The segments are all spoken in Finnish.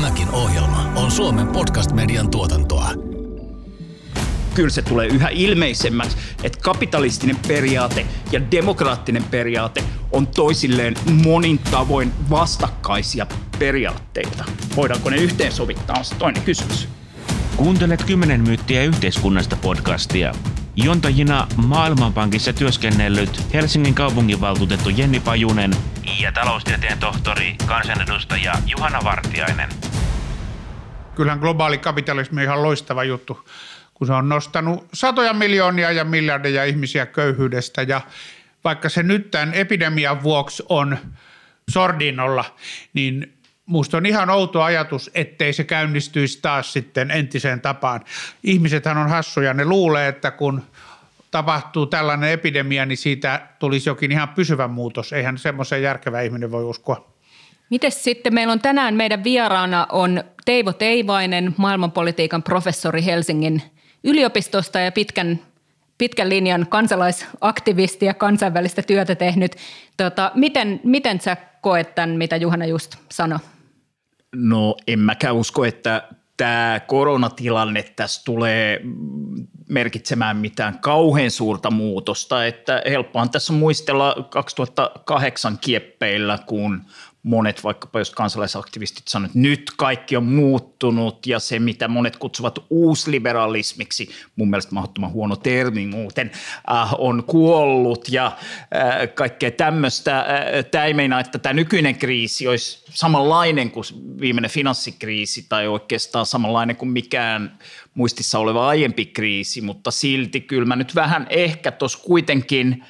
Tämäkin ohjelma on Suomen podcast-median tuotantoa. Kyllä se tulee yhä ilmeisemmäksi, että kapitalistinen periaate ja demokraattinen periaate on toisilleen monin tavoin vastakkaisia periaatteita. Voidaanko ne yhteensovittaa on se toinen kysymys. Kuuntelet 10 myyttiä yhteiskunnasta podcastia. Jontajina Maailmanpankissa työskennellyt Helsingin kaupunginvaltuutettu Jenni Pajunen ja taloustieteen tohtori, kansanedustaja Juhana Vartiainen. Kyllähän globaali kapitalismi on ihan loistava juttu, kun se on nostanut satoja miljoonia ja miljardeja ihmisiä köyhyydestä ja vaikka se nyt tämän epidemian vuoksi on sordinolla, niin Minusta on ihan outo ajatus, ettei se käynnistyisi taas sitten entiseen tapaan. Ihmisethän on hassuja, ne luulee, että kun tapahtuu tällainen epidemia, niin siitä tulisi jokin ihan pysyvä muutos. Eihän semmoisen järkevä ihminen voi uskoa. Miten sitten meillä on tänään meidän vieraana on Teivo Teivainen, maailmanpolitiikan professori Helsingin yliopistosta ja pitkän, pitkän linjan kansalaisaktivisti ja kansainvälistä työtä tehnyt. Tota, miten, miten sä koet tämän, mitä Juhana just sanoi? No en mäkään usko, että tämä koronatilanne tässä tulee merkitsemään mitään kauhean suurta muutosta, että helppohan tässä muistella 2008 kieppeillä, kun monet vaikkapa jos kansalaisaktivistit sanovat, että nyt kaikki on muuttunut ja se, mitä monet kutsuvat uusliberalismiksi, mun mielestä mahdottoman huono termi muuten, äh, on kuollut ja äh, kaikkea tämmöistä. Äh, tämä ei meinaa, että tämä nykyinen kriisi olisi samanlainen kuin viimeinen finanssikriisi tai oikeastaan samanlainen kuin mikään muistissa oleva aiempi kriisi, mutta silti kyllä mä nyt vähän ehkä tuossa kuitenkin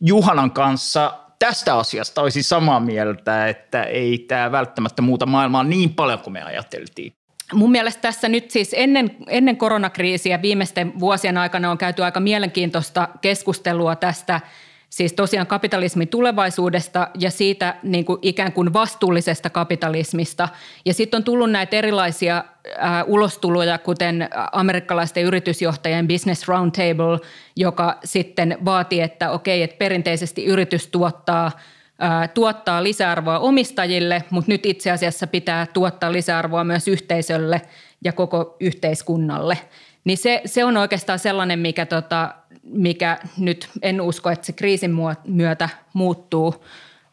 Juhanan kanssa – tästä asiasta olisi samaa mieltä, että ei tämä välttämättä muuta maailmaa niin paljon kuin me ajateltiin. Mun mielestä tässä nyt siis ennen, ennen koronakriisiä viimeisten vuosien aikana on käyty aika mielenkiintoista keskustelua tästä – siis tosiaan kapitalismin tulevaisuudesta ja siitä niin kuin ikään kuin vastuullisesta kapitalismista. Ja sitten on tullut näitä erilaisia ää, ulostuloja, kuten amerikkalaisten yritysjohtajien Business Roundtable, joka sitten vaatii, että okei, että perinteisesti yritys tuottaa ää, tuottaa lisäarvoa omistajille, mutta nyt itse asiassa pitää tuottaa lisäarvoa myös yhteisölle ja koko yhteiskunnalle. Niin se, se on oikeastaan sellainen, mikä tota, mikä nyt en usko, että se kriisin myötä muuttuu,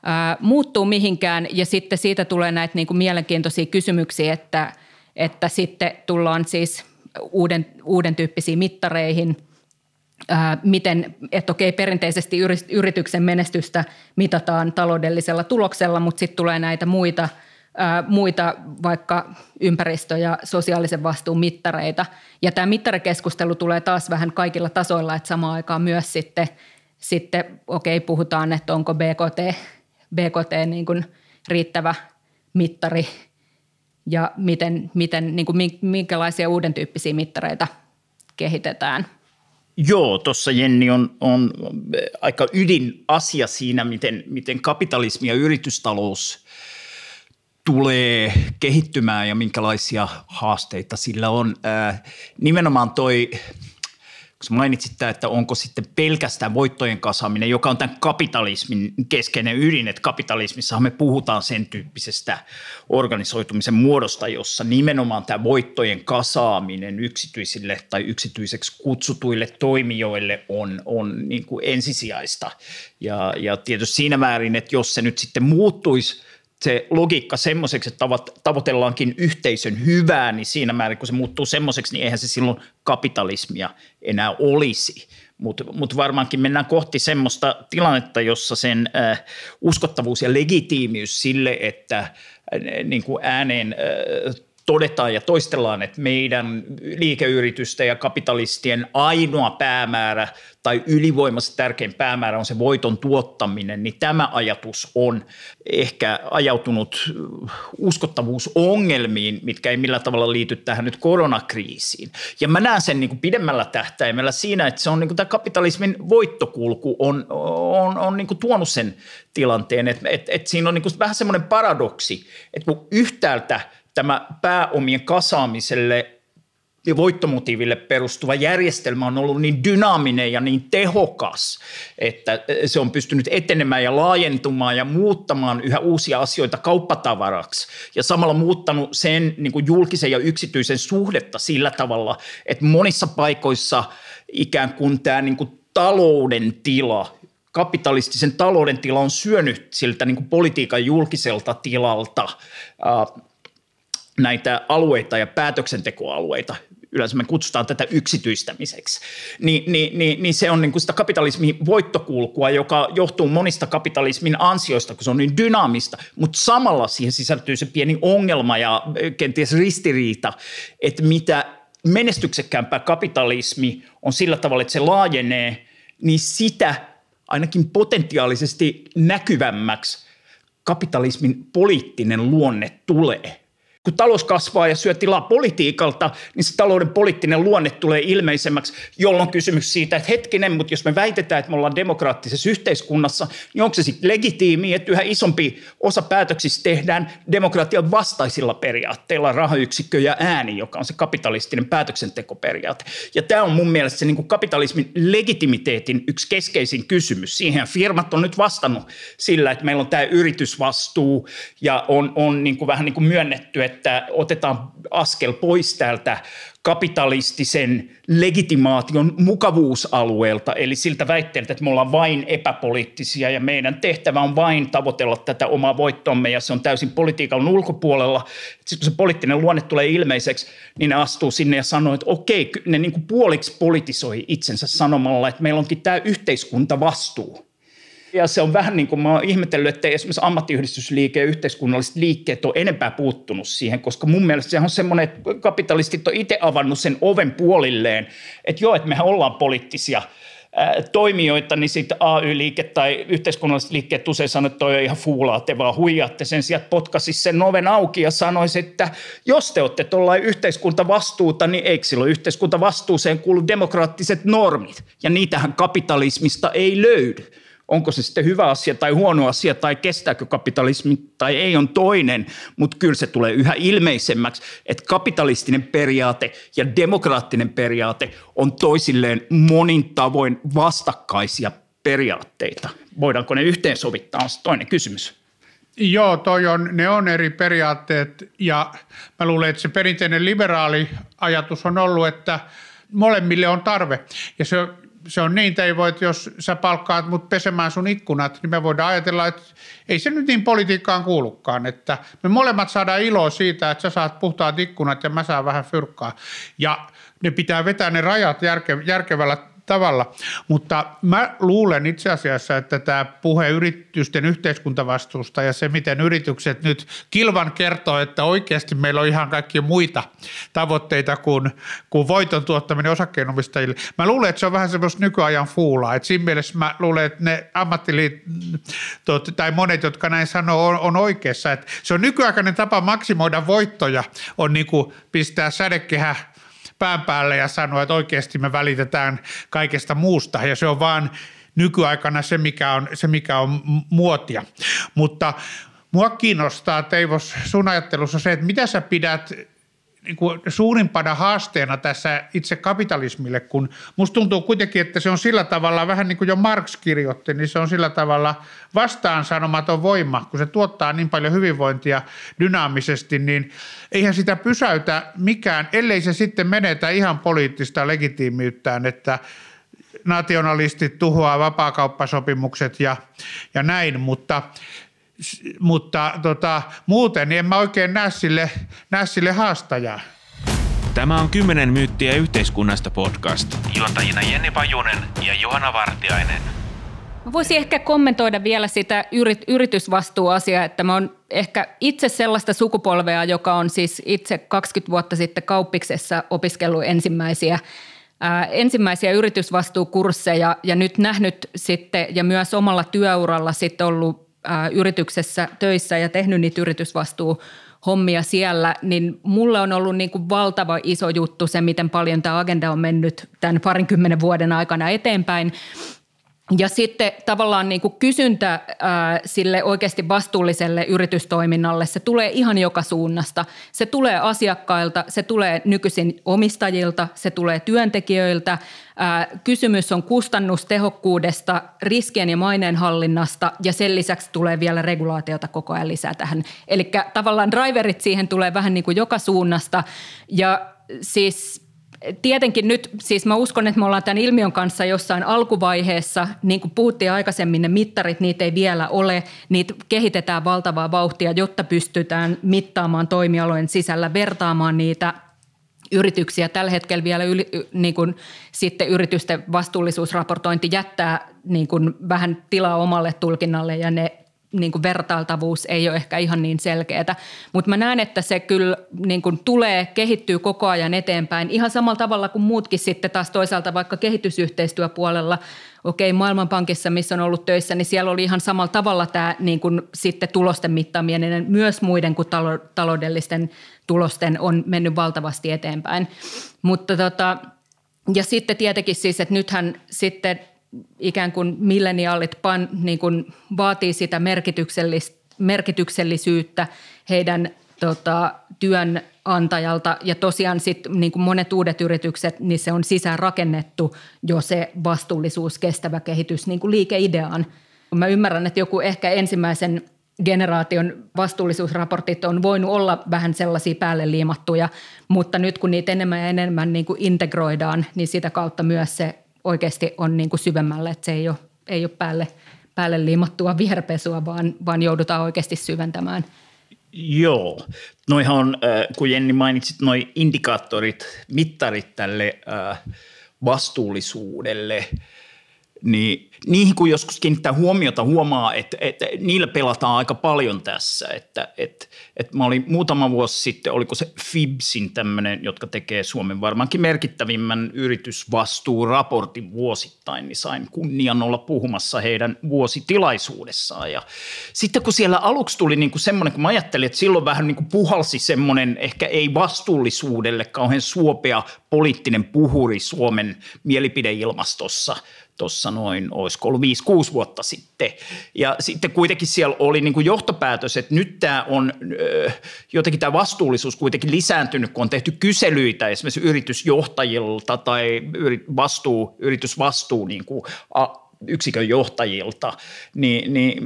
ää, muuttuu mihinkään. Ja sitten siitä tulee näitä niin kuin mielenkiintoisia kysymyksiä, että, että sitten tullaan siis uuden, uuden tyyppisiin mittareihin, miten, että okei, perinteisesti yrityksen menestystä mitataan taloudellisella tuloksella, mutta sitten tulee näitä muita – muita vaikka ympäristö- ja sosiaalisen vastuun mittareita. Ja tämä mittarikeskustelu tulee taas vähän kaikilla tasoilla, että samaan aikaan myös sitten, sitten okei, okay, puhutaan, että onko BKT, BKT niin kuin riittävä mittari ja miten, miten, niin kuin minkälaisia uuden tyyppisiä mittareita kehitetään. Joo, tuossa Jenni on, on aika ydinasia siinä, miten, miten kapitalismi ja yritystalous – tulee kehittymään ja minkälaisia haasteita sillä on. Ää, nimenomaan toi, kun mainitsit että onko sitten pelkästään voittojen kasaaminen, joka on tämän kapitalismin keskeinen ydin, että kapitalismissa me puhutaan sen tyyppisestä organisoitumisen muodosta, jossa nimenomaan tämä voittojen kasaaminen yksityisille tai yksityiseksi kutsutuille toimijoille on, on niin kuin ensisijaista. Ja, ja tietysti siinä määrin, että jos se nyt sitten muuttuisi – se logiikka semmoiseksi, että tavoitellaankin yhteisön hyvää, niin siinä määrin kun se muuttuu semmoiseksi, niin eihän se silloin kapitalismia enää olisi. Mutta mut varmaankin mennään kohti semmoista tilannetta, jossa sen äh, uskottavuus ja legitiimiys sille, että äh, niin kuin ääneen äh, todetaan ja toistellaan, että meidän liikeyritysten ja kapitalistien ainoa päämäärä tai ylivoimassa tärkein päämäärä on se voiton tuottaminen, niin tämä ajatus on ehkä ajautunut uskottavuusongelmiin, mitkä ei millään tavalla liity tähän nyt koronakriisiin. Ja mä näen sen niin kuin pidemmällä tähtäimellä siinä, että se on niin kuin tämä kapitalismin voittokulku on, on, on niin kuin tuonut sen tilanteen, että, että, että siinä on niin kuin vähän semmoinen paradoksi, että kun yhtäältä – tämä pääomien kasaamiselle voittomotiiville perustuva järjestelmä on ollut niin dynaaminen ja niin tehokas, että se on pystynyt etenemään ja laajentumaan ja muuttamaan yhä uusia asioita kauppatavaraksi. Ja samalla muuttanut sen niin kuin julkisen ja yksityisen suhdetta sillä tavalla, että monissa paikoissa ikään kuin tämä niin kuin talouden tila kapitalistisen talouden tila on syönyt siltä niin kuin politiikan julkiselta tilalta näitä alueita ja päätöksentekoalueita, yleensä me kutsutaan tätä yksityistämiseksi, niin, niin, niin, niin se on niin kuin sitä kapitalismin voittokulkua, joka johtuu monista kapitalismin ansioista, kun se on niin dynaamista, mutta samalla siihen sisältyy se pieni ongelma ja kenties ristiriita, että mitä menestyksekkäämpää kapitalismi on sillä tavalla, että se laajenee, niin sitä ainakin potentiaalisesti näkyvämmäksi kapitalismin poliittinen luonne tulee – kun talous kasvaa ja syö tilaa politiikalta, niin se talouden poliittinen luonne tulee ilmeisemmäksi, jolloin kysymys siitä, että hetkinen, mutta jos me väitetään, että me ollaan demokraattisessa yhteiskunnassa, niin onko se sitten legitiimi, että yhä isompi osa päätöksistä tehdään demokratian vastaisilla periaatteilla, rahayksikkö ja ääni, joka on se kapitalistinen päätöksentekoperiaate. Ja tämä on mun mielestä se niin kuin kapitalismin legitimiteetin yksi keskeisin kysymys. Siihen firmat on nyt vastannut sillä, että meillä on tämä yritysvastuu ja on, on niin kuin vähän niin kuin myönnetty, että että otetaan askel pois täältä kapitalistisen legitimaation mukavuusalueelta, eli siltä väitteeltä, että me ollaan vain epäpoliittisia ja meidän tehtävä on vain tavoitella tätä omaa voittomme ja se on täysin politiikan ulkopuolella. Sitten kun se poliittinen luonne tulee ilmeiseksi, niin ne astuu sinne ja sanoo, että okei, ne niin kuin puoliksi politisoi itsensä sanomalla, että meillä onkin tämä yhteiskuntavastuu. Ja se on vähän niin kuin mä oon ihmetellyt, että esimerkiksi ammattiyhdistysliike ja yhteiskunnalliset liikkeet on enempää puuttunut siihen, koska mun mielestä se on semmoinen, että kapitalistit on itse avannut sen oven puolilleen, että joo, että mehän ollaan poliittisia toimijoita, niin sitten AY-liike tai yhteiskunnalliset liikkeet usein sanoo, että toi on ihan fuulaa, te vaan huijaatte sen sijaan, potkasi sen oven auki ja sanoisi, että jos te olette tuollain yhteiskuntavastuuta, niin eikö silloin yhteiskuntavastuuseen kuulu demokraattiset normit, ja niitähän kapitalismista ei löydy onko se sitten hyvä asia tai huono asia tai kestääkö kapitalismi tai ei on toinen, mutta kyllä se tulee yhä ilmeisemmäksi, että kapitalistinen periaate ja demokraattinen periaate on toisilleen monin tavoin vastakkaisia periaatteita. Voidaanko ne yhteensovittaa on se toinen kysymys. Joo, toi on, ne on eri periaatteet ja mä luulen, että se perinteinen liberaali ajatus on ollut, että molemmille on tarve. Ja se se on niin, että ei voi, että jos sä palkkaat mut pesemään sun ikkunat, niin me voidaan ajatella, että ei se nyt niin politiikkaan kuulukaan, että me molemmat saadaan iloa siitä, että sä saat puhtaat ikkunat ja mä saan vähän fyrkkaa. Ja ne pitää vetää ne rajat järke, järkevällä tavalla. Mutta mä luulen itse asiassa, että tämä puhe yritysten yhteiskuntavastuusta ja se, miten yritykset nyt kilvan kertoo, että oikeasti meillä on ihan kaikki muita tavoitteita kuin, kuin voiton tuottaminen osakkeenomistajille. Mä luulen, että se on vähän semmoista nykyajan fuulaa. Et siinä mielessä mä luulen, että ne ammattiliitot tai monet, jotka näin sanoo, on, on oikeassa. Että se on nykyaikainen tapa maksimoida voittoja, on niin kuin pistää sädekehä pään päälle ja sanoa, että oikeasti me välitetään kaikesta muusta ja se on vaan nykyaikana se, mikä on, se, mikä on muotia. Mutta mua kiinnostaa, Teivos, sun ajattelussa se, että mitä sä pidät niin kuin suurimpana haasteena tässä itse kapitalismille, kun musta tuntuu kuitenkin, että se on sillä tavalla, vähän niin kuin jo Marx kirjoitti, niin se on sillä tavalla vastaansanomaton voima, kun se tuottaa niin paljon hyvinvointia dynaamisesti, niin eihän sitä pysäytä mikään, ellei se sitten menetä ihan poliittista legitiimiyttään, että nationalistit tuhoaa vapaakauppasopimukset ja, ja näin, mutta mutta tota, muuten en mä oikein näe sille, näe sille haastajaa. Tämä on kymmenen myyttiä yhteiskunnasta podcast. Juontajina Jenni Pajunen ja Johanna Vartiainen. Mä voisin ehkä kommentoida vielä sitä yrit, yritysvastuuasiaa, että mä oon ehkä itse sellaista sukupolvea, joka on siis itse 20 vuotta sitten kauppiksessa opiskellut ensimmäisiä ää, ensimmäisiä yritysvastuukursseja ja nyt nähnyt sitten ja myös omalla työuralla sitten ollut yrityksessä töissä ja tehnyt niitä yritysvastuu hommia siellä, niin mulle on ollut niin kuin valtava iso juttu se, miten paljon tämä agenda on mennyt tämän parinkymmenen vuoden aikana eteenpäin. Ja sitten tavallaan niin kuin kysyntä ää, sille oikeasti vastuulliselle yritystoiminnalle, se tulee ihan joka suunnasta. Se tulee asiakkailta, se tulee nykyisin omistajilta, se tulee työntekijöiltä. Kysymys on kustannustehokkuudesta, riskien ja maineenhallinnasta ja sen lisäksi tulee vielä regulaatiota koko ajan lisää tähän. Eli tavallaan driverit siihen tulee vähän niin kuin joka suunnasta ja siis tietenkin nyt, siis mä uskon, että me ollaan tämän ilmiön kanssa jossain alkuvaiheessa, niin kuin puhuttiin aikaisemmin, ne mittarit, niitä ei vielä ole, niitä kehitetään valtavaa vauhtia, jotta pystytään mittaamaan toimialojen sisällä, vertaamaan niitä yrityksiä. Tällä hetkellä vielä yli, niin kuin, sitten yritysten vastuullisuusraportointi jättää niin kuin, vähän tilaa omalle tulkinnalle ja ne niin kuin vertailtavuus ei ole ehkä ihan niin selkeää. Mutta mä näen, että se kyllä niin kuin tulee, kehittyy koko ajan eteenpäin ihan samalla tavalla kuin muutkin sitten taas toisaalta vaikka kehitysyhteistyöpuolella. Okei, Maailmanpankissa, missä on ollut töissä, niin siellä oli ihan samalla tavalla tämä niin kuin sitten tulosten mittaaminen. Myös muiden kuin taloudellisten tulosten on mennyt valtavasti eteenpäin. Mutta tota, ja sitten tietenkin siis, että nythän sitten – ikään kuin milleniaalit pan, niin kuin vaatii sitä merkityksellis, merkityksellisyyttä heidän tota, työnantajalta ja tosiaan sit, niin kuin monet uudet yritykset, niin se on sisään rakennettu jo se vastuullisuus, kestävä kehitys niin kuin liikeideaan. Mä ymmärrän, että joku ehkä ensimmäisen generaation vastuullisuusraportit on voinut olla vähän sellaisia päälle liimattuja, mutta nyt kun niitä enemmän ja enemmän niin kuin integroidaan, niin sitä kautta myös se oikeasti on niin kuin syvemmälle, että se ei ole, ei ole päälle, päälle liimattua viherpesua, vaan, vaan joudutaan oikeasti syventämään. Joo, noihan on, äh, kun Jenni mainitsit, noin indikaattorit, mittarit tälle äh, vastuullisuudelle, niin niihin kun joskus kiinnittää huomiota, huomaa, että, että niillä pelataan aika paljon tässä. Että, että, että mä olin muutama vuosi sitten, oliko se Fibsin tämmöinen, jotka tekee Suomen varmaankin merkittävimmän yritysvastuuraportin vuosittain, niin sain kunnian olla puhumassa heidän vuositilaisuudessaan. Ja sitten kun siellä aluksi tuli niin kuin semmoinen, kun mä ajattelin, että silloin vähän niin kuin puhalsi semmoinen ehkä ei vastuullisuudelle kauhean suopea poliittinen puhuri Suomen mielipideilmastossa – tuossa noin, olisiko ollut 5-6 vuotta sitten. Ja sitten kuitenkin siellä oli niin kuin johtopäätös, että nyt tämä on jotenkin tämä vastuullisuus kuitenkin lisääntynyt, kun on tehty kyselyitä esimerkiksi yritysjohtajilta tai vastuu, yritysvastuu niin kuin yksikön johtajilta, niin, niin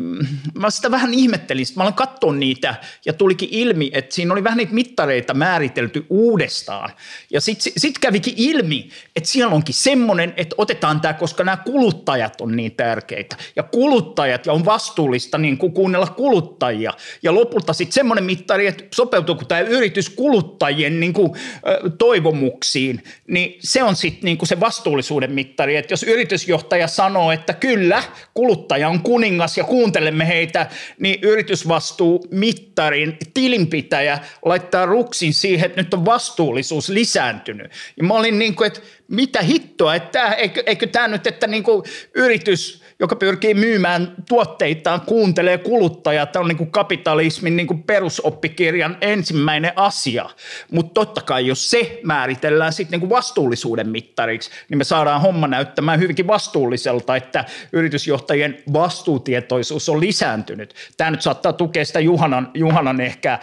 mä sitä vähän ihmettelin. Sitten mä aloin katsoa niitä ja tulikin ilmi, että siinä oli vähän niitä mittareita määritelty uudestaan. Ja sitten sit kävikin ilmi, että siellä onkin semmoinen, että otetaan tämä, koska nämä kuluttajat on niin tärkeitä. Ja kuluttajat, ja on vastuullista niin kuin kuunnella kuluttajia. Ja lopulta sitten semmoinen mittari, että sopeutuuko tämä yritys kuluttajien niin kuin, toivomuksiin, niin se on sitten niin kuin se vastuullisuuden mittari. Että jos yritysjohtaja sanoo, että että kyllä, kuluttaja on kuningas ja kuuntelemme heitä, niin yritysvastuu mittarin tilinpitäjä laittaa ruksin siihen, että nyt on vastuullisuus lisääntynyt. Ja mä olin niin kuin, että mitä hittoa, että eikö, eikö tämä nyt, että niin kuin yritys – joka pyrkii myymään tuotteitaan, kuuntelee kuluttajat, on niin kuin kapitalismin niin kuin perusoppikirjan ensimmäinen asia. Mutta totta kai, jos se määritellään sitten niin kuin vastuullisuuden mittariksi, niin me saadaan homma näyttämään hyvinkin vastuulliselta, että yritysjohtajien vastuutietoisuus on lisääntynyt. Tämä nyt saattaa tukea sitä Juhanan, Juhanan ehkä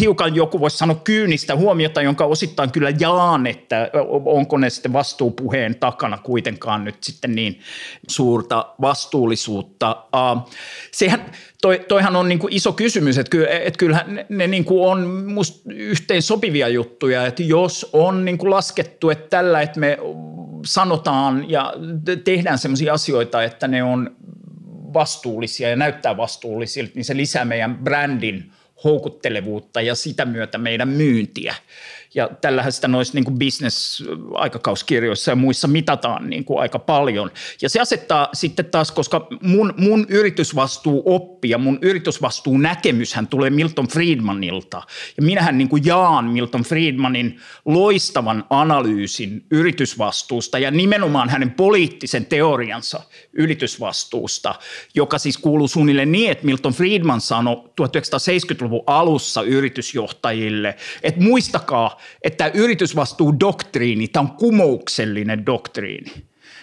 hiukan joku voisi sanoa kyynistä huomiota, jonka osittain kyllä jaan, että onko ne sitten vastuupuheen takana kuitenkaan nyt sitten niin suuri suurta vastuullisuutta. sehän, toi, toihan on niin kuin iso kysymys, että, kyllä, että kyllähän ne, ne niin kuin on yhteen sopivia juttuja, että jos on niin kuin laskettu, että tällä, että me sanotaan ja tehdään sellaisia asioita, että ne on vastuullisia ja näyttää vastuullisilta, niin se lisää meidän brändin houkuttelevuutta ja sitä myötä meidän myyntiä. Ja tällähän sitä noissa niin business-aikakauskirjoissa ja muissa mitataan niin kuin aika paljon. Ja se asettaa sitten taas, koska mun, mun yritysvastuu oppi ja mun yritysvastuu näkemyshän tulee Milton Friedmanilta. Ja minähän niin kuin jaan Milton Friedmanin loistavan analyysin yritysvastuusta ja nimenomaan hänen poliittisen teoriansa yritysvastuusta, joka siis kuuluu suunnilleen niin, että Milton Friedman sanoi 1970-luvun alussa yritysjohtajille, että muistakaa, että tämä yritysvastuudoktriini, tämä on kumouksellinen doktriini.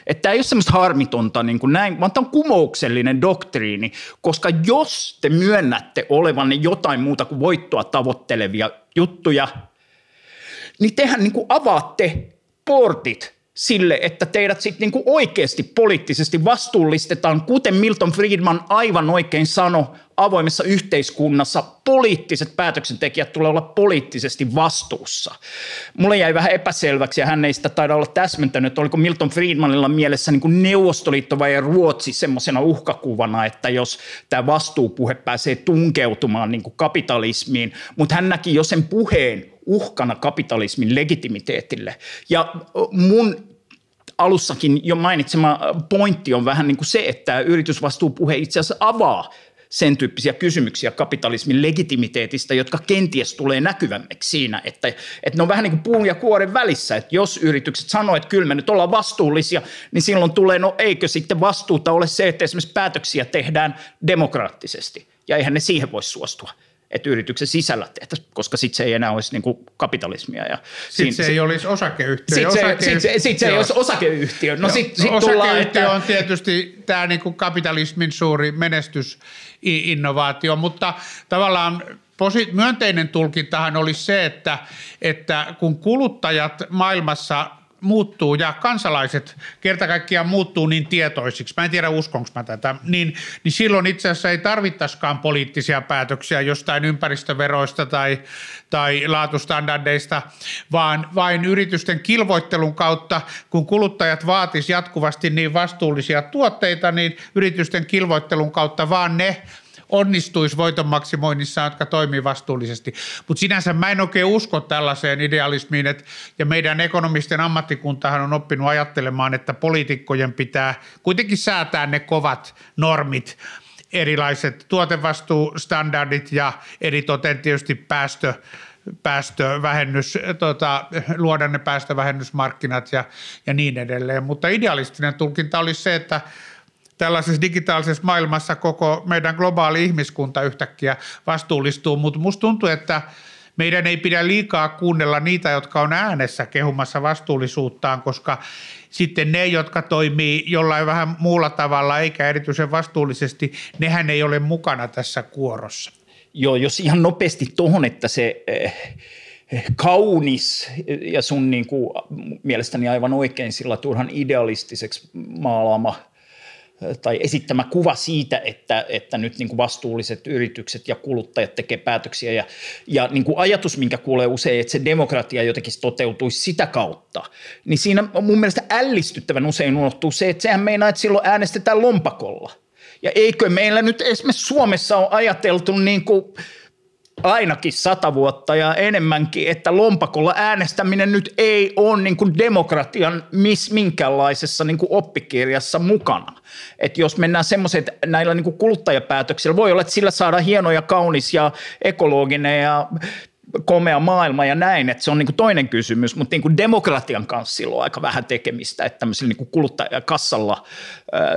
Että tämä ei ole semmoista harmitonta niin kuin näin, vaan tämä on kumouksellinen doktriini, koska jos te myönnätte olevanne jotain muuta kuin voittoa tavoittelevia juttuja, niin tehän niin kuin avaatte portit sille, että teidät sitten niinku oikeasti poliittisesti vastuullistetaan, kuten Milton Friedman aivan oikein sanoi, avoimessa yhteiskunnassa poliittiset päätöksentekijät tulee olla poliittisesti vastuussa. Mulle jäi vähän epäselväksi ja hän ei sitä taida olla täsmentänyt, oliko Milton Friedmanilla mielessä niin kuin Neuvostoliitto vai Ruotsi semmoisena uhkakuvana, että jos tämä vastuupuhe pääsee tunkeutumaan niin kuin kapitalismiin, mutta hän näki jo sen puheen uhkana kapitalismin legitimiteetille. Ja mun alussakin jo mainitsema pointti on vähän niin kuin se, että yritysvastuupuhe itse asiassa avaa sen tyyppisiä kysymyksiä kapitalismin legitimiteetistä, jotka kenties tulee näkyvämmäksi siinä, että, että ne on vähän niin kuin puun ja kuoren välissä, että jos yritykset sanoo, että kyllä me nyt ollaan vastuullisia, niin silloin tulee, no eikö sitten vastuuta ole se, että esimerkiksi päätöksiä tehdään demokraattisesti, ja eihän ne siihen voi suostua että yrityksen sisällä tehtäisiin, koska sitten se ei enää olisi niin kuin kapitalismia. Ja sitten se, se ei olisi osakeyhtiö. Sitten se, osake... sit se, sit se ei olisi osakeyhtiö. No sit, sit osakeyhtiö tullaan, että... on tietysti tämä niin kuin kapitalismin suuri menestysinnovaatio, mutta tavallaan myönteinen tulkintahan oli se, että, että kun kuluttajat maailmassa muuttuu ja kansalaiset kerta kaikkiaan muuttuu niin tietoisiksi, mä en tiedä uskonko mä tätä, niin, niin silloin itse asiassa ei tarvittaisikaan poliittisia päätöksiä jostain ympäristöveroista tai, tai laatustandardeista, vaan vain yritysten kilvoittelun kautta, kun kuluttajat vaatis jatkuvasti niin vastuullisia tuotteita, niin yritysten kilvoittelun kautta vaan ne onnistuisi voiton maksimoinnissa, jotka toimii vastuullisesti. Mutta sinänsä mä en oikein usko tällaiseen idealismiin, että, ja meidän ekonomisten ammattikuntahan on oppinut ajattelemaan, että poliitikkojen pitää kuitenkin säätää ne kovat normit, erilaiset tuotevastuustandardit ja eritoten tietysti päästö, päästövähennys, tota, luoda ne päästövähennysmarkkinat ja, ja niin edelleen. Mutta idealistinen tulkinta olisi se, että tällaisessa digitaalisessa maailmassa koko meidän globaali ihmiskunta yhtäkkiä vastuullistuu, mutta musta tuntuu, että meidän ei pidä liikaa kuunnella niitä, jotka on äänessä kehumassa vastuullisuuttaan, koska sitten ne, jotka toimii jollain vähän muulla tavalla eikä erityisen vastuullisesti, nehän ei ole mukana tässä kuorossa. Joo, jos ihan nopeasti tuohon, että se eh, kaunis ja sun niin kuin, mielestäni aivan oikein sillä turhan idealistiseksi maalaama – tai esittämä kuva siitä, että, että nyt niin kuin vastuulliset yritykset ja kuluttajat tekee päätöksiä ja, ja niin kuin ajatus, minkä kuulee usein, että se demokratia jotenkin toteutuisi sitä kautta, niin siinä mun mielestä ällistyttävän usein unohtuu se, että sehän meinaa, että silloin äänestetään lompakolla. Ja eikö meillä nyt esimerkiksi Suomessa on ajateltu niin kuin – ainakin sata vuotta ja enemmänkin, että lompakolla äänestäminen nyt ei ole niin kuin demokratian mis, minkäänlaisessa niin kuin oppikirjassa mukana. Et jos mennään semmoiset näillä niin kuin kuluttajapäätöksillä, voi olla, että sillä saadaan hieno ja kaunis ja ekologinen ja komea maailma ja näin, että se on niin toinen kysymys, mutta niin kuin demokratian kanssa silloin on aika vähän tekemistä, että tämmöisellä niin kuluttajakassalla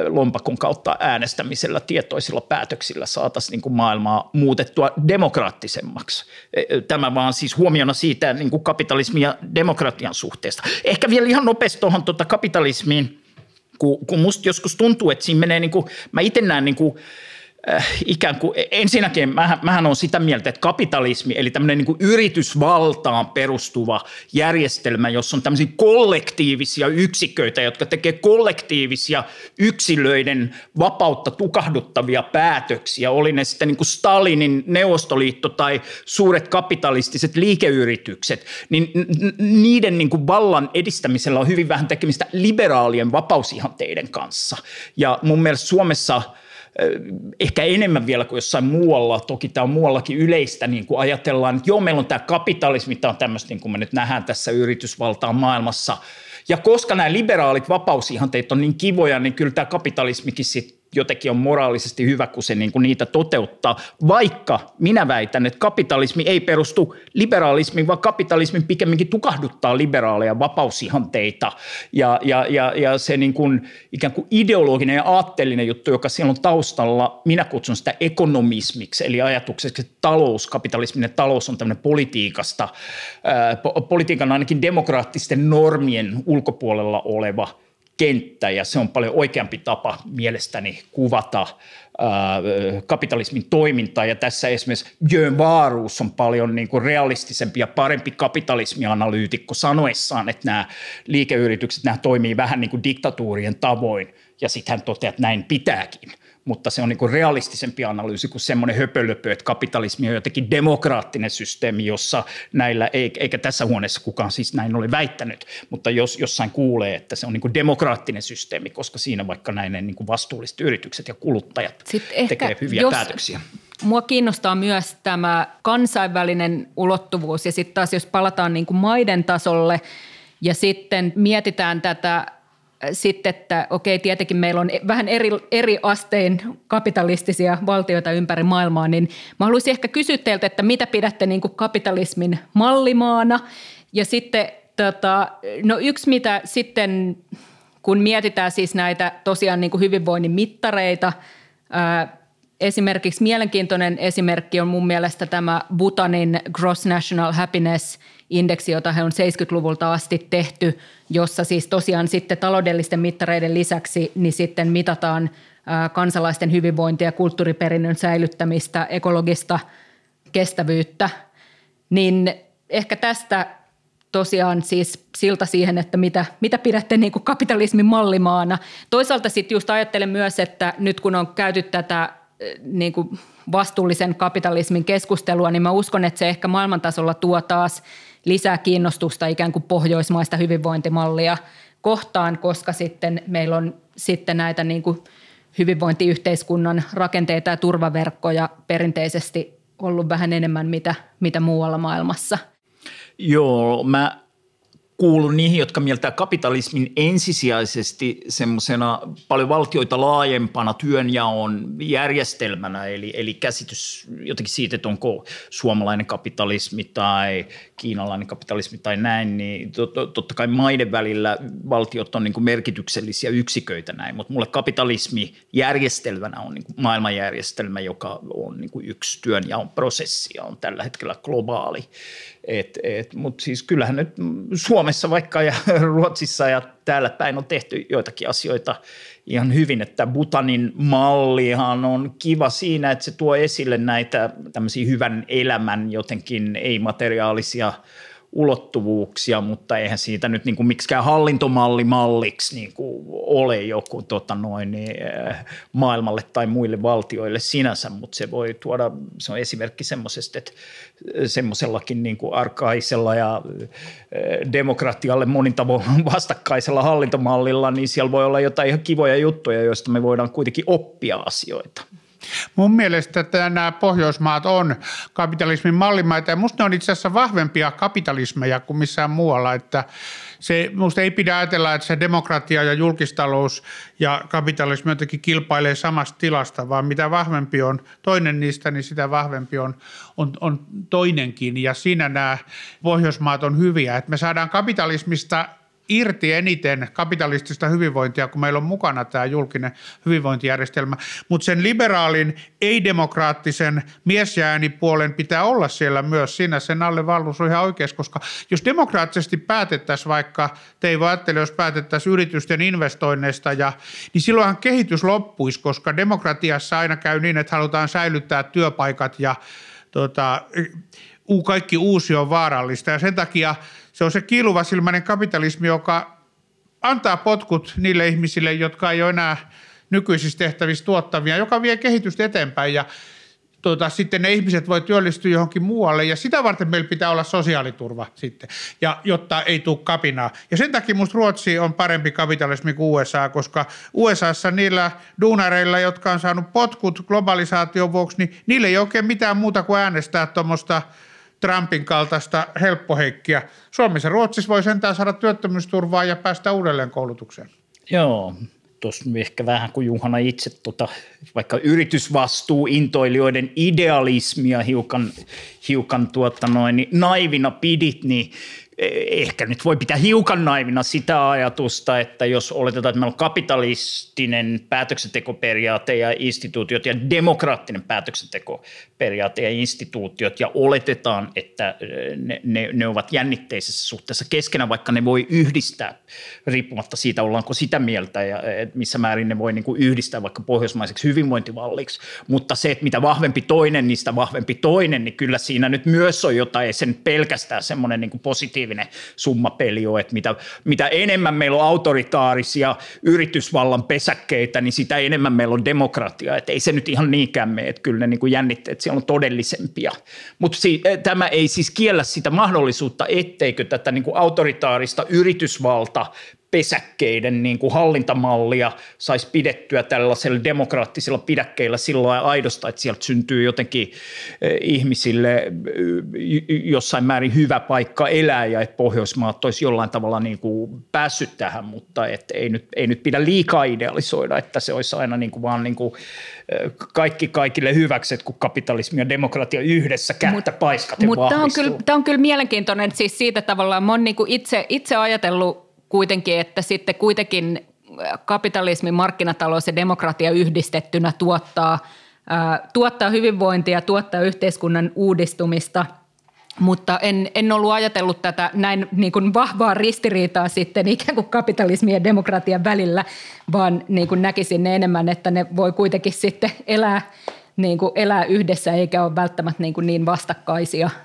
lompakon kautta äänestämisellä, tietoisilla päätöksillä saataisiin niin maailmaa muutettua demokraattisemmaksi. E, e, tämä vaan siis huomiona siitä niin kuin kapitalismin ja demokratian suhteesta. Ehkä vielä ihan nopeasti tuohon tuota kapitalismiin, kun, kun musta joskus tuntuu, että siinä menee, niin kuin, mä itse näen niin kuin, äh, ikään kuin, ensinnäkin mähän, mähän on sitä mieltä, että kapitalismi, eli tämmöinen niin yritysvaltaan perustuva järjestelmä, jossa on tämmöisiä kollektiivisia yksiköitä, jotka tekee kollektiivisia yksilöiden vapautta tukahduttavia päätöksiä, oli ne sitten niin kuin Stalinin Neuvostoliitto tai suuret kapitalistiset liikeyritykset, niin niiden niin kuin vallan edistämisellä on hyvin vähän tekemistä liberaalien vapausihanteiden kanssa. Ja mun mielestä Suomessa – ehkä enemmän vielä kuin jossain muualla, toki tämä on muuallakin yleistä, niin kuin ajatellaan, että joo, meillä on tämä kapitalismi, tämä on tämmöistä, niin kuin me nyt nähdään tässä yritysvaltaan maailmassa, ja koska nämä liberaalit vapausihanteet on niin kivoja, niin kyllä tämä kapitalismikin sitten jotenkin on moraalisesti hyvä, kun se niin kuin niitä toteuttaa, vaikka minä väitän, että kapitalismi ei perustu liberalismiin, vaan kapitalismi pikemminkin tukahduttaa liberaaleja vapausihanteita. Ja, ja, ja, ja se niin kuin, ikään kuin ideologinen ja aatteellinen juttu, joka siellä on taustalla, minä kutsun sitä ekonomismiksi, eli ajatukseksi, että talous, kapitalisminen talous on tämmöinen politiikasta, ää, politiikan ainakin demokraattisten normien ulkopuolella oleva – kenttä ja se on paljon oikeampi tapa mielestäni kuvata kapitalismin toimintaa. Ja tässä esimerkiksi Björn Varuus on paljon niin kuin realistisempi ja parempi kapitalismianalyytikko sanoessaan, että nämä liikeyritykset nämä toimii vähän niin kuin diktatuurien tavoin. Ja sitten hän toteaa, että näin pitääkin – mutta se on niin realistisempi analyysi kuin semmoinen höpölöpö, että kapitalismi on jotenkin demokraattinen systeemi, jossa näillä, eikä tässä huoneessa kukaan siis näin ole väittänyt, mutta jos jossain kuulee, että se on niin demokraattinen systeemi, koska siinä vaikka näin niin vastuulliset yritykset ja kuluttajat Sitten tekee hyviä jos, päätöksiä. Mua kiinnostaa myös tämä kansainvälinen ulottuvuus ja sitten taas jos palataan niin kuin maiden tasolle ja sitten mietitään tätä sitten, että okei, tietenkin meillä on vähän eri, eri astein kapitalistisia valtioita ympäri maailmaa, niin mä haluaisin ehkä kysyä teiltä, että mitä pidätte niin kuin kapitalismin mallimaana? Ja sitten tota, no yksi mitä sitten, kun mietitään siis näitä tosiaan niin kuin hyvinvoinnin mittareita, ää, esimerkiksi mielenkiintoinen esimerkki on mun mielestä tämä Bhutanin Gross National Happiness Indeksi, jota he on 70-luvulta asti tehty, jossa siis tosiaan sitten taloudellisten mittareiden lisäksi niin sitten mitataan kansalaisten hyvinvointia, kulttuuriperinnön säilyttämistä, ekologista kestävyyttä, niin ehkä tästä tosiaan siis silta siihen, että mitä, mitä pidätte niin kuin kapitalismin mallimaana. Toisaalta sitten just ajattelen myös, että nyt kun on käyty tätä niin kuin vastuullisen kapitalismin keskustelua, niin mä uskon, että se ehkä maailmantasolla tuo taas lisää kiinnostusta ikään kuin pohjoismaista hyvinvointimallia kohtaan, koska sitten meillä on sitten näitä niin kuin hyvinvointiyhteiskunnan rakenteita ja turvaverkkoja perinteisesti ollut vähän enemmän mitä, mitä muualla maailmassa. Joo, mä kuulun niihin, jotka mieltää kapitalismin ensisijaisesti semmoisena paljon valtioita laajempana työnjaon järjestelmänä, eli, eli käsitys jotenkin siitä, että onko suomalainen kapitalismi tai kiinalainen kapitalismi tai näin, niin totta kai maiden välillä valtiot on niin kuin merkityksellisiä yksiköitä näin, mutta mulle kapitalismi järjestelmänä on niin kuin maailmanjärjestelmä, joka on niin kuin yksi työnjaon prosessi ja on tällä hetkellä globaali. Et, et, Mutta siis kyllähän nyt Suomessa vaikka ja Ruotsissa ja täällä päin on tehty joitakin asioita ihan hyvin, että Butanin mallihan on kiva siinä, että se tuo esille näitä tämmöisiä hyvän elämän jotenkin ei-materiaalisia – ulottuvuuksia, mutta eihän siitä nyt niin kuin miksikään hallintomalli malliksi niin kuin ole joku tota noin, niin, äh, maailmalle tai muille valtioille sinänsä, mutta se voi tuoda, se on esimerkki semmoisesta, että semmoisellakin niin kuin arkaisella ja äh, demokratialle monin tavoin vastakkaisella hallintomallilla, niin siellä voi olla jotain ihan kivoja juttuja, joista me voidaan kuitenkin oppia asioita. Mun mielestä nämä Pohjoismaat on kapitalismin mallimaita ja musta ne on itse asiassa vahvempia kapitalismeja kuin missään muualla, että se, musta ei pidä ajatella, että se demokratia ja julkistalous ja kapitalismi jotenkin kilpailee samasta tilasta, vaan mitä vahvempi on toinen niistä, niin sitä vahvempi on, on, on toinenkin. Ja siinä nämä Pohjoismaat on hyviä, että me saadaan kapitalismista irti eniten kapitalistista hyvinvointia, kun meillä on mukana tämä julkinen hyvinvointijärjestelmä. Mutta sen liberaalin, ei-demokraattisen miesjäänipuolen pitää olla siellä myös. Siinä sen alle valvus on ihan oikeassa, koska jos demokraattisesti päätettäisiin vaikka, te ei ajattele, jos päätettäisiin yritysten investoinneista, ja, niin silloinhan kehitys loppuisi, koska demokratiassa aina käy niin, että halutaan säilyttää työpaikat ja tota, kaikki uusi on vaarallista. Ja sen takia – se on se kiiluvasilmäinen kapitalismi, joka antaa potkut niille ihmisille, jotka ei ole enää nykyisissä tehtävissä tuottavia, joka vie kehitystä eteenpäin ja tuota, sitten ne ihmiset voi työllistyä johonkin muualle ja sitä varten meillä pitää olla sosiaaliturva sitten, ja, jotta ei tule kapinaa. Ja sen takia minusta Ruotsi on parempi kapitalismi kuin USA, koska USAssa niillä duunareilla, jotka on saanut potkut globalisaation vuoksi, niin niille ei oikein mitään muuta kuin äänestää tuommoista – Trumpin kaltaista helppoheikkiä. Suomessa Ruotsissa voi sentään saada työttömyysturvaa ja päästä uudelleen koulutukseen. Joo, tuossa ehkä vähän kuin Juhana itse tota, vaikka yritysvastuu intoilijoiden idealismia hiukan, hiukan tuota noin, niin naivina pidit, niin ehkä nyt voi pitää hiukan naivina sitä ajatusta, että jos oletetaan, että meillä on kapitalistinen päätöksentekoperiaate ja instituutiot ja demokraattinen päätöksentekoperiaate ja instituutiot ja oletetaan, että ne, ne, ne ovat jännitteisessä suhteessa keskenään, vaikka ne voi yhdistää riippumatta siitä, ollaanko sitä mieltä ja missä määrin ne voi niin kuin yhdistää vaikka pohjoismaiseksi hyvinvointivalliksi. Mutta se, että mitä vahvempi toinen, niistä vahvempi toinen, niin kyllä siinä nyt myös on jotain, ei sen pelkästään semmoinen niin positiivinen positiivinen summapeli on, että mitä, mitä enemmän meillä on autoritaarisia yritysvallan pesäkkeitä, niin sitä enemmän meillä on demokratia. Että ei se nyt ihan niinkään mene, että kyllä ne niin jännitteet siellä on todellisempia. Mutta si- tämä ei siis kiellä sitä mahdollisuutta, etteikö tätä niin autoritaarista yritysvalta pesäkkeiden niin kuin hallintamallia saisi pidettyä tällaisella demokraattisilla pidäkkeillä sillä aidosta, että sieltä syntyy jotenkin eh, ihmisille eh, jossain määrin hyvä paikka elää ja että Pohjoismaat olisi jollain tavalla niin kuin päässyt tähän, mutta että ei, nyt, ei nyt pidä liikaa idealisoida, että se olisi aina niin kuin vaan niin kuin eh, kaikki kaikille hyväkset, kun kapitalismi ja demokratia yhdessä kättä paiskaten Mutta tämä on, kyllä, tämä on kyllä mielenkiintoinen, siis siitä tavallaan mä oon niin itse, itse ajatellut kuitenkin, että sitten kuitenkin kapitalismi, markkinatalous ja demokratia yhdistettynä tuottaa, ää, tuottaa hyvinvointia, tuottaa yhteiskunnan uudistumista – mutta en, en ollut ajatellut tätä näin niin kuin vahvaa ristiriitaa sitten ikään kuin kapitalismin ja demokratian välillä, vaan niin kuin näkisin ne enemmän, että ne voi kuitenkin sitten elää, niin kuin elää yhdessä eikä ole välttämättä niin, kuin niin vastakkaisia –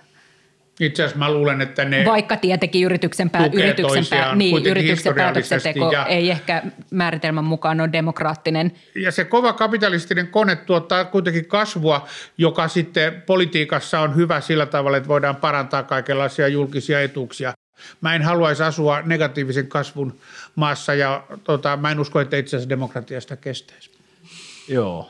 itse asiassa mä luulen, että ne Vaikka tietenkin yrityksen, pää, yrityksen, pää, niin, yrityksen päätöksenteko ja, ei ehkä määritelmän mukaan ole demokraattinen. Ja se kova kapitalistinen kone tuottaa kuitenkin kasvua, joka sitten politiikassa on hyvä sillä tavalla, että voidaan parantaa kaikenlaisia julkisia etuuksia. Mä en haluaisi asua negatiivisen kasvun maassa ja tota, mä en usko, että itse asiassa demokratiasta kestäisi. Joo,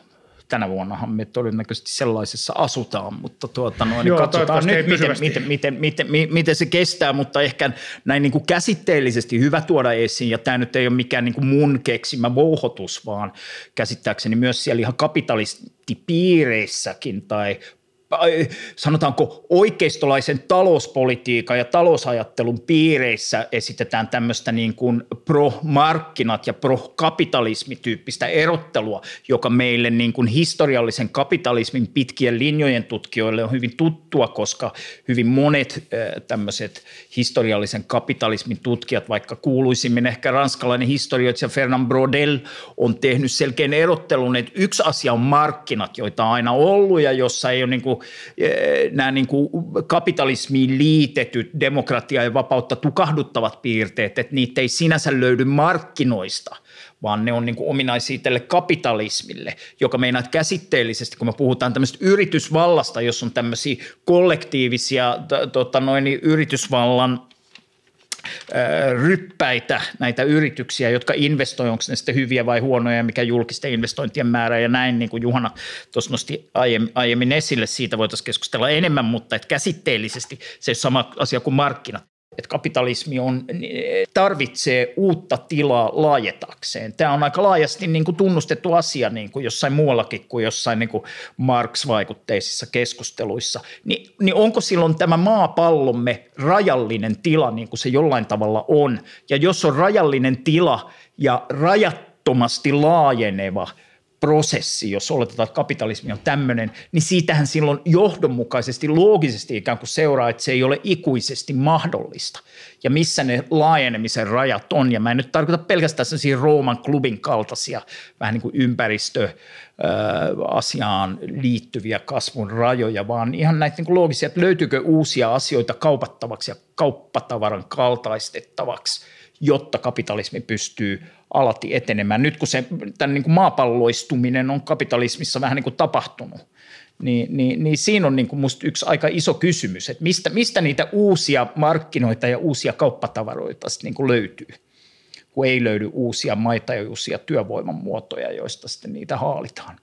tänä vuonnahan me todennäköisesti sellaisessa asutaan, mutta tuota, no, niin Joo, katsotaan nyt, miten, miten, miten, miten, miten, miten se kestää, mutta ehkä näin niin kuin käsitteellisesti hyvä tuoda esiin, ja tämä nyt ei ole mikään niin kuin mun keksimä vouhotus, vaan käsittääkseni myös siellä ihan kapitalistipiireissäkin tai sanotaanko oikeistolaisen talouspolitiikan ja talousajattelun piireissä esitetään tämmöistä niin kuin pro-markkinat ja pro-kapitalismityyppistä erottelua, joka meille niin kuin historiallisen kapitalismin pitkien linjojen tutkijoille on hyvin tuttua, koska hyvin monet tämmöiset historiallisen kapitalismin tutkijat, vaikka kuuluisimmin ehkä ranskalainen historioitsija Fernand Brodel on tehnyt selkeän erottelun, että yksi asia on markkinat, joita on aina ollut ja jossa ei ole niin kuin Eh, nämä niin kuin kapitalismiin liitetyt demokratia ja vapautta tukahduttavat piirteet, että niitä ei sinänsä löydy markkinoista – vaan ne on niin kuin ominaisia tälle kapitalismille, joka meinaa käsitteellisesti, kun me puhutaan tämmöistä yritysvallasta, jos on tämmöisiä kollektiivisia tota noin, yritysvallan ryppäitä näitä yrityksiä, jotka investoivat, onko ne sitten hyviä vai huonoja, mikä julkisten investointien määrä ja näin, niin kuin Juhana tuossa nosti aiemmin, esille, siitä voitaisiin keskustella enemmän, mutta että käsitteellisesti se on sama asia kuin markkinat että kapitalismi on, tarvitsee uutta tilaa laajetakseen. Tämä on aika laajasti niin kuin tunnustettu asia niin kuin jossain muuallakin kuin jossain niin kuin Marx-vaikutteisissa keskusteluissa. Ni, niin onko silloin tämä maapallomme rajallinen tila niin kuin se jollain tavalla on? Ja jos on rajallinen tila ja rajattomasti laajeneva – prosessi, jos oletetaan, että kapitalismi on tämmöinen, niin siitähän silloin johdonmukaisesti, loogisesti ikään kuin seuraa, että se ei ole ikuisesti mahdollista. Ja missä ne laajenemisen rajat on. Ja mä en nyt tarkoita pelkästään sellaisia Rooman klubin kaltaisia vähän niin kuin ympäristöasiaan liittyviä kasvun rajoja, vaan ihan näitä niin kuin loogisia, että löytyykö uusia asioita kaupattavaksi ja kauppatavaran kaltaistettavaksi, jotta kapitalismi pystyy alati etenemään. Nyt kun se tämän niin kuin maapalloistuminen on kapitalismissa vähän niin kuin tapahtunut, niin, niin, niin siinä on niin kuin musta yksi aika iso kysymys, että mistä, mistä niitä uusia markkinoita ja uusia kauppatavaroita niin kuin löytyy, kun ei löydy uusia maita ja uusia työvoiman muotoja, joista sitten niitä haalitaan.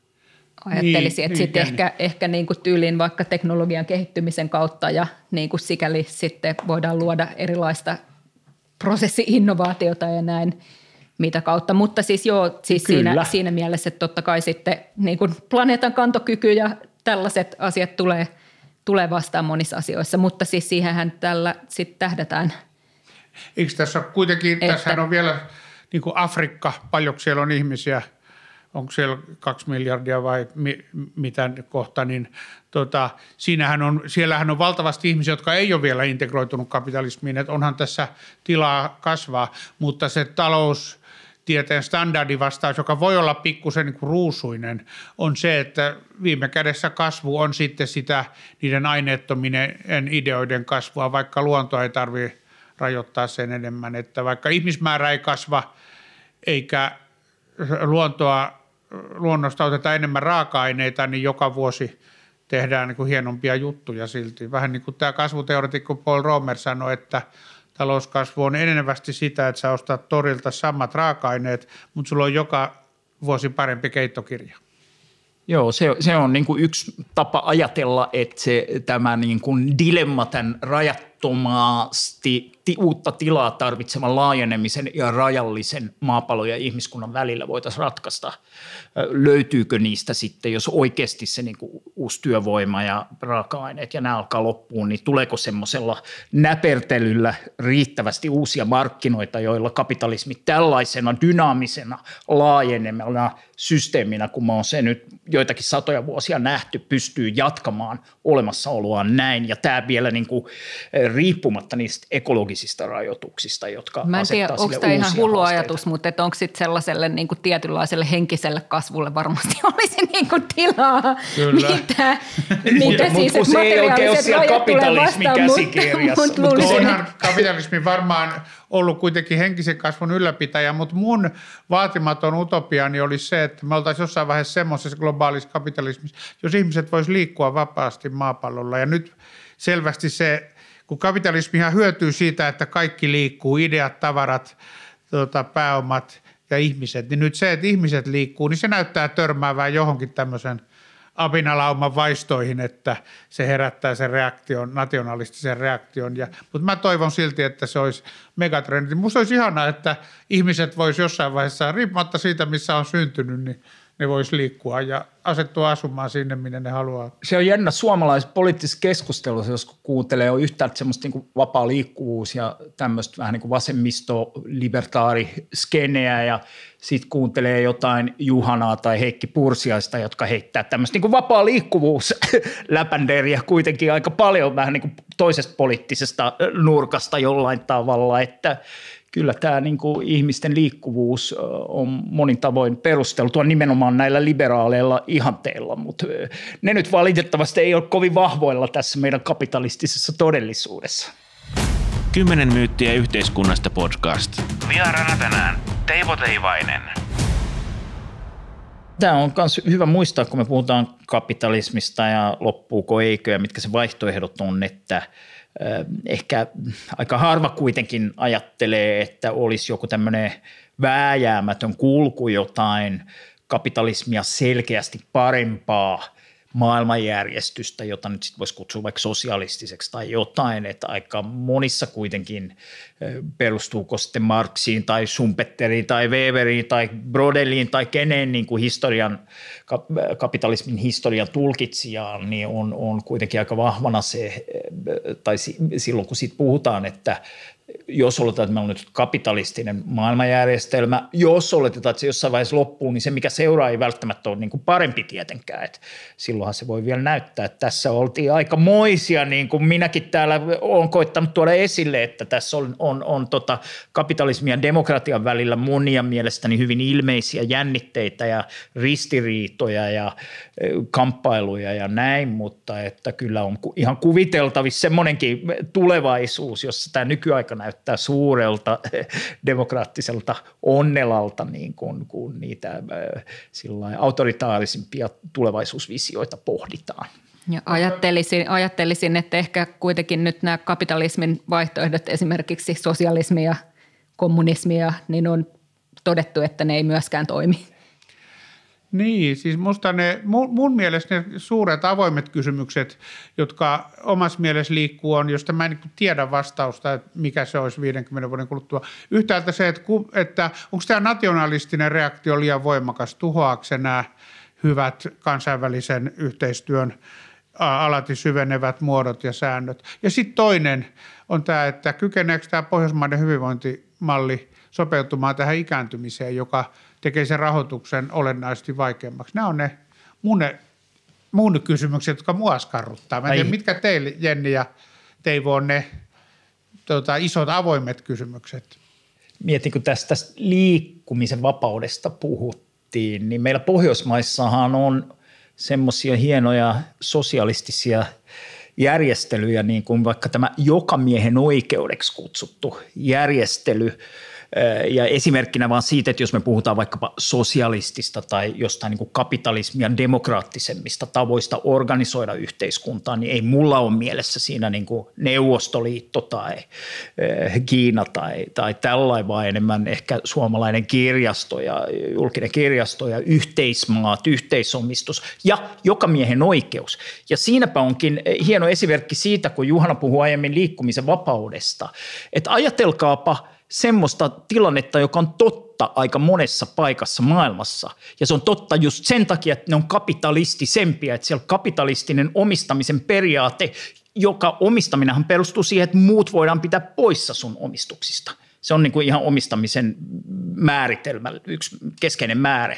Ajattelisin, niin, että sitten ehkä, ehkä niin kuin tyyliin vaikka teknologian kehittymisen kautta ja niin kuin sikäli sitten voidaan luoda erilaista prosessi-innovaatiota ja näin – mitä kautta. Mutta siis joo, siis siinä, siinä mielessä, että totta kai sitten niin kuin planeetan kantokyky ja tällaiset asiat tulee, tulee vastaan monissa asioissa, mutta siis siihenhän tällä sitten tähdätään. Eikö tässä ole kuitenkin, että... tässä on vielä niin kuin Afrikka, paljonko siellä on ihmisiä, onko siellä kaksi miljardia vai mi, mitä kohta, niin tota, siinähän on, siellähän on valtavasti ihmisiä, jotka ei ole vielä integroitunut kapitalismiin, että onhan tässä tilaa kasvaa, mutta se talous, tieteen standardivastaus, joka voi olla pikkusen niin ruusuinen, on se, että viime kädessä kasvu on sitten sitä niiden aineettominen ideoiden kasvua, vaikka luonto ei tarvitse rajoittaa sen enemmän. Että vaikka ihmismäärä ei kasva eikä luontoa, luonnosta oteta enemmän raaka-aineita, niin joka vuosi tehdään niin kuin hienompia juttuja silti. Vähän niin kuin tämä kasvuteoretikko Paul Romer sanoi, että talouskasvu on enenevästi sitä, että sä ostat torilta samat raaka-aineet, mutta sulla on joka vuosi parempi keittokirja. Joo, se, se on niin kuin yksi tapa ajatella, että se, tämä niin kuin dilemma tämän rajattomasti ti, uutta tilaa tarvitsevan laajenemisen ja rajallisen maapallon ja ihmiskunnan välillä voitaisiin ratkaista. Löytyykö niistä sitten, jos oikeasti se niin kuin uusi työvoima ja raaka-aineet ja nämä alkaa loppuun, niin tuleeko semmoisella näpertelyllä riittävästi uusia markkinoita, joilla kapitalismi tällaisena dynaamisena laajenemana systeeminä, kun mä oon se nyt joitakin satoja vuosia nähty, pystyy jatkamaan olemassaoloaan näin. Ja tämä vielä niin kuin, riippumatta niistä ekologisista rajoituksista, jotka Mä en tiedä, onko tämä ihan hullu haasteita. ajatus, mutta onko sitten sellaiselle niin kuin tietynlaiselle henkiselle kasvulle varmasti olisi niin kuin tilaa, Kyllä. mitä, mitä siis, mutta se ei oikein ole siellä kapitalismin käsikirjassa. Mutta, mutta, mutta onhan kapitalismi varmaan ollut kuitenkin henkisen kasvun ylläpitäjä, mutta mun vaatimaton utopiani oli se, että me oltaisiin jossain vaiheessa semmoisessa globaalissa kapitalismissa, jos ihmiset vois liikkua vapaasti maapallolla. Ja nyt selvästi se, kun kapitalismihan hyötyy siitä, että kaikki liikkuu, ideat, tavarat, tuota, pääomat ja ihmiset, niin nyt se, että ihmiset liikkuu, niin se näyttää törmäävään johonkin tämmöisen – apinalauman vaistoihin, että se herättää sen reaktion, nationalistisen reaktion. Ja, mutta mä toivon silti, että se olisi megatrendi. Musta olisi ihanaa, että ihmiset voisi jossain vaiheessa, riippumatta siitä, missä on syntynyt, niin ne voisi liikkua ja asettua asumaan sinne, minne ne haluaa. Se on jännä suomalaisessa poliittisessa keskustelussa, jos kuuntelee on yhtäältä semmoista niin vapaa liikkuvuus ja tämmöistä vähän niin vasemmisto libertaari skeneä ja sitten kuuntelee jotain Juhanaa tai Heikki Pursiaista, jotka heittää tämmöistä niin vapaa liikkuvuus läpänderiä kuitenkin aika paljon vähän niin toisesta poliittisesta nurkasta jollain tavalla, että kyllä tämä niin kuin ihmisten liikkuvuus on monin tavoin perusteltua nimenomaan näillä liberaaleilla ihanteilla, mutta ne nyt valitettavasti ei ole kovin vahvoilla tässä meidän kapitalistisessa todellisuudessa. Kymmenen myyttiä yhteiskunnasta podcast. Vieraana tänään Teivo Teivainen. Tämä on myös hyvä muistaa, kun me puhutaan kapitalismista ja loppuuko eikö ja mitkä se vaihtoehdot on, että ehkä aika harva kuitenkin ajattelee, että olisi joku tämmöinen vääjäämätön kulku jotain kapitalismia selkeästi parempaa – maailmanjärjestystä, jota nyt sitten voisi kutsua vaikka sosialistiseksi tai jotain, että aika monissa kuitenkin perustuuko sitten Marxiin tai Schumpetteriin tai Weberiin tai Brodeliin tai kenen niin kuin historian, kapitalismin historian tulkitsijaan, niin on, on kuitenkin aika vahvana se, tai silloin kun siitä puhutaan, että jos oletetaan, että meillä on nyt kapitalistinen maailmanjärjestelmä, jos oletetaan, että se jossain vaiheessa loppuu, niin se mikä seuraa ei välttämättä ole niin kuin parempi tietenkään. Että silloinhan se voi vielä näyttää, että tässä oltiin aika moisia, niin kuin minäkin täällä olen koittanut tuoda esille, että tässä on, on, on tota kapitalismin ja demokratian välillä monia mielestäni hyvin ilmeisiä jännitteitä ja ristiriitoja ja kamppailuja ja näin, mutta että kyllä on ihan kuviteltavissa semmoinenkin tulevaisuus, jossa tämä nykyaika näyttää suurelta demokraattiselta onnelalta, niin kuin, kun niitä äh, autoritaarisimpia tulevaisuusvisioita pohditaan. Ja ajattelisin, ajattelisin, että ehkä kuitenkin nyt nämä kapitalismin vaihtoehdot, esimerkiksi sosialismi ja kommunismia, niin on todettu, että ne ei myöskään toimi. Niin, siis musta ne, mun, mun mielestä ne suuret avoimet kysymykset, jotka omassa mielessä liikkuu on, josta mä en niin tiedä vastausta, että mikä se olisi 50 vuoden kuluttua. Yhtäältä se, että, että onko tämä nationalistinen reaktio liian voimakas, tuhoaako nämä hyvät kansainvälisen yhteistyön alati syvenevät muodot ja säännöt. Ja sitten toinen on tämä, että kykeneekö tämä pohjoismaiden hyvinvointimalli sopeutumaan tähän ikääntymiseen, joka tekee sen rahoituksen olennaisesti vaikeammaksi. Nämä on ne mun, mun kysymykset, jotka mua askarruttaa. Mä en tiedä, mitkä teille, Jenni ja Teivo, on ne tota, isot avoimet kysymykset. Mietin, kun tästä liikkumisen vapaudesta puhuttiin, niin meillä Pohjoismaissahan on semmoisia hienoja sosialistisia järjestelyjä, niin kuin vaikka tämä jokamiehen oikeudeksi kutsuttu järjestely – ja esimerkkinä vaan siitä, että jos me puhutaan vaikkapa sosialistista tai jostain niin kapitalismia demokraattisemmista tavoista organisoida yhteiskuntaa, niin ei mulla ole mielessä siinä niin kuin Neuvostoliitto tai Kiina tai, tai tällainen, vaan enemmän ehkä suomalainen kirjasto ja julkinen kirjasto ja yhteismaat, yhteisomistus ja joka miehen oikeus. Ja siinäpä onkin hieno esimerkki siitä, kun Juhana puhui aiemmin liikkumisen vapaudesta, että ajatelkaapa – semmoista tilannetta, joka on totta aika monessa paikassa maailmassa. Ja se on totta just sen takia, että ne on kapitalistisempia, että siellä kapitalistinen omistamisen periaate, joka omistaminenhan perustuu siihen, että muut voidaan pitää poissa sun omistuksista. Se on niin kuin ihan omistamisen määritelmä, yksi keskeinen määrä.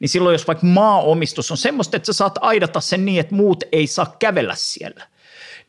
Niin silloin, jos vaikka maaomistus on semmoista, että sä saat aidata sen niin, että muut ei saa kävellä siellä –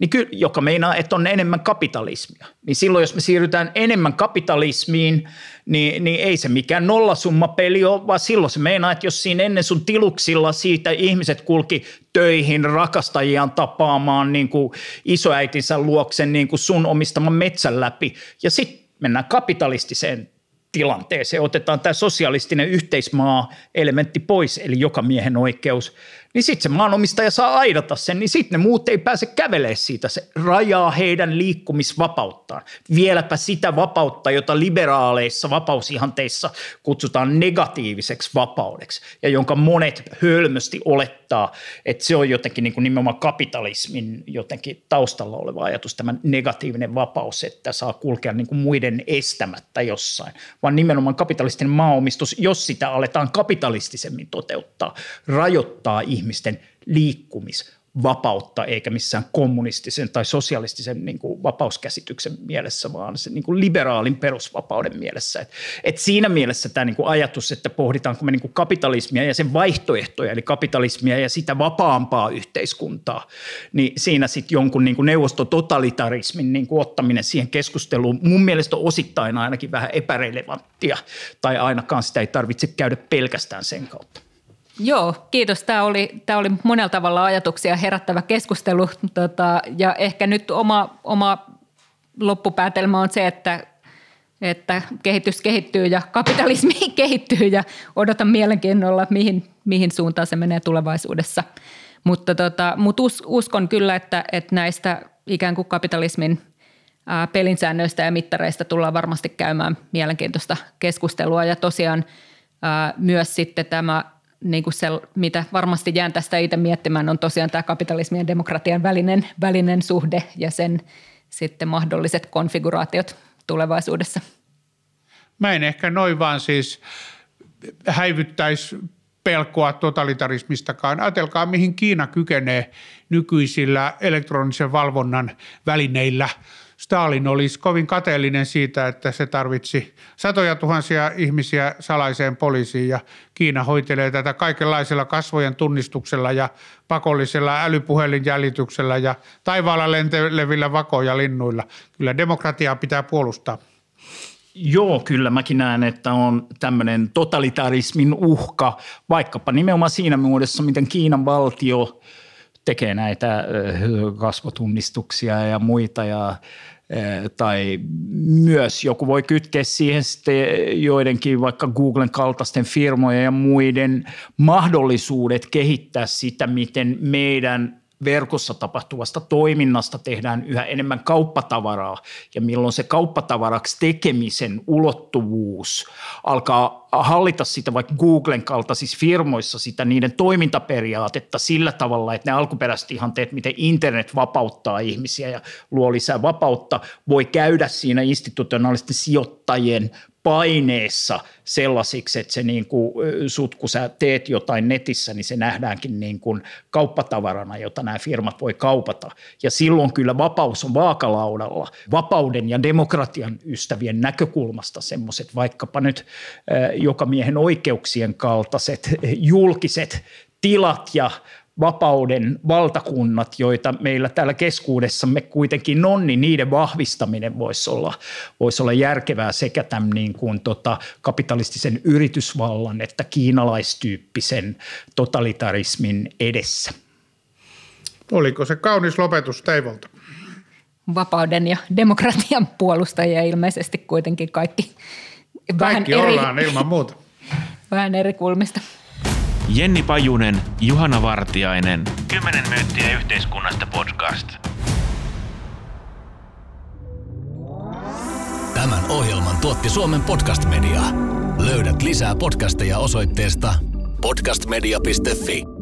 niin ky- joka meinaa, että on enemmän kapitalismia. Niin silloin, jos me siirrytään enemmän kapitalismiin, niin, niin ei se mikään nollasummapeli ole, vaan silloin se meinaa, että jos siinä ennen sun tiluksilla siitä ihmiset kulki töihin rakastajiaan tapaamaan niin kuin isoäitinsä luoksen niin kuin sun omistaman metsän läpi. Ja sitten mennään kapitalistiseen tilanteeseen, otetaan tämä sosialistinen yhteismaa-elementti pois, eli joka miehen oikeus – niin sitten se maanomistaja saa aidata sen, niin sitten ne muut ei pääse kävelemään siitä. Se rajaa heidän liikkumisvapauttaan. Vieläpä sitä vapautta, jota liberaaleissa vapausihanteissa kutsutaan negatiiviseksi vapaudeksi ja jonka monet hölmösti olettaa, että se on jotenkin niin kuin nimenomaan kapitalismin jotenkin taustalla oleva ajatus, tämä negatiivinen vapaus, että saa kulkea niin kuin muiden estämättä jossain, vaan nimenomaan kapitalistinen maaomistus, jos sitä aletaan kapitalistisemmin toteuttaa, rajoittaa ihmisiä ihmisten liikkumisvapautta eikä missään kommunistisen tai sosialistisen niin kuin vapauskäsityksen mielessä, vaan se niin kuin liberaalin perusvapauden mielessä. Et, et siinä mielessä tämä niin kuin ajatus, että pohditaanko me niin kuin kapitalismia ja sen vaihtoehtoja, eli kapitalismia ja sitä vapaampaa yhteiskuntaa, niin siinä sitten jonkun niin kuin neuvostototalitarismin niin kuin ottaminen siihen keskusteluun mun mielestä on osittain ainakin vähän epärelevanttia, tai ainakaan sitä ei tarvitse käydä pelkästään sen kautta. Joo, kiitos. Tämä oli, tämä oli monella tavalla ajatuksia herättävä keskustelu. Tota, ja ehkä nyt oma, oma loppupäätelmä on se, että, että kehitys kehittyy ja kapitalismi kehittyy ja odotan mielenkiinnolla, mihin, mihin suuntaan se menee tulevaisuudessa. Mutta, tota, mutta us, uskon kyllä, että, että näistä ikään kuin kapitalismin ää, pelinsäännöistä ja mittareista tullaan varmasti käymään mielenkiintoista keskustelua. Ja tosiaan ää, myös sitten tämä niin kuin se, mitä varmasti jään tästä itse miettimään, on tosiaan tämä kapitalismin ja demokratian välinen, välinen suhde ja sen sitten mahdolliset konfiguraatiot tulevaisuudessa. Mä en ehkä noin vaan siis häivyttäisi pelkoa totalitarismistakaan. Ajatelkaa, mihin Kiina kykenee nykyisillä elektronisen valvonnan välineillä – Stalin olisi kovin kateellinen siitä, että se tarvitsi satoja tuhansia ihmisiä salaiseen poliisiin ja Kiina hoitelee tätä kaikenlaisella kasvojen tunnistuksella ja pakollisella älypuhelinjäljityksellä ja taivaalla lentelevillä vakoja linnuilla. Kyllä demokratiaa pitää puolustaa. Joo, kyllä mäkin näen, että on tämmöinen totalitarismin uhka, vaikkapa nimenomaan siinä muodossa, miten Kiinan valtio tekee näitä kasvotunnistuksia ja muita ja tai myös joku voi kytkeä siihen sitten joidenkin vaikka Googlen kaltaisten firmojen ja muiden mahdollisuudet kehittää sitä, miten meidän verkossa tapahtuvasta toiminnasta tehdään yhä enemmän kauppatavaraa. Ja milloin se kauppatavaraksi tekemisen ulottuvuus alkaa hallita sitä vaikka Googlen kaltaisissa firmoissa sitä niiden toimintaperiaatetta sillä tavalla, että ne alkuperäiset ihanteet, miten internet vapauttaa ihmisiä ja luo lisää vapautta, voi käydä siinä institutionaalisten sijoittajien paineessa sellaisiksi, että se niin kuin, sut, kun sä teet jotain netissä, niin se nähdäänkin niin kuin kauppatavarana, jota nämä firmat voi kaupata. Ja silloin kyllä vapaus on vaakalaudalla. Vapauden ja demokratian ystävien näkökulmasta semmoiset vaikkapa nyt joka miehen oikeuksien kaltaiset julkiset tilat ja vapauden valtakunnat, joita meillä täällä keskuudessamme kuitenkin on, niin niiden vahvistaminen voisi olla, voisi olla järkevää sekä tämän niin kuin tota kapitalistisen yritysvallan että kiinalaistyyppisen totalitarismin edessä. Oliko se kaunis lopetus Teivolta? Vapauden ja demokratian puolustajia ilmeisesti kuitenkin kaikki. Vähän kaikki eri, ollaan ilman muuta. Vähän eri kulmista. Jenni Pajunen, Juhana Vartiainen. Kymmenen myyttiä yhteiskunnasta podcast. Tämän ohjelman tuotti Suomen Podcast Media. Löydät lisää podcasteja osoitteesta podcastmedia.fi.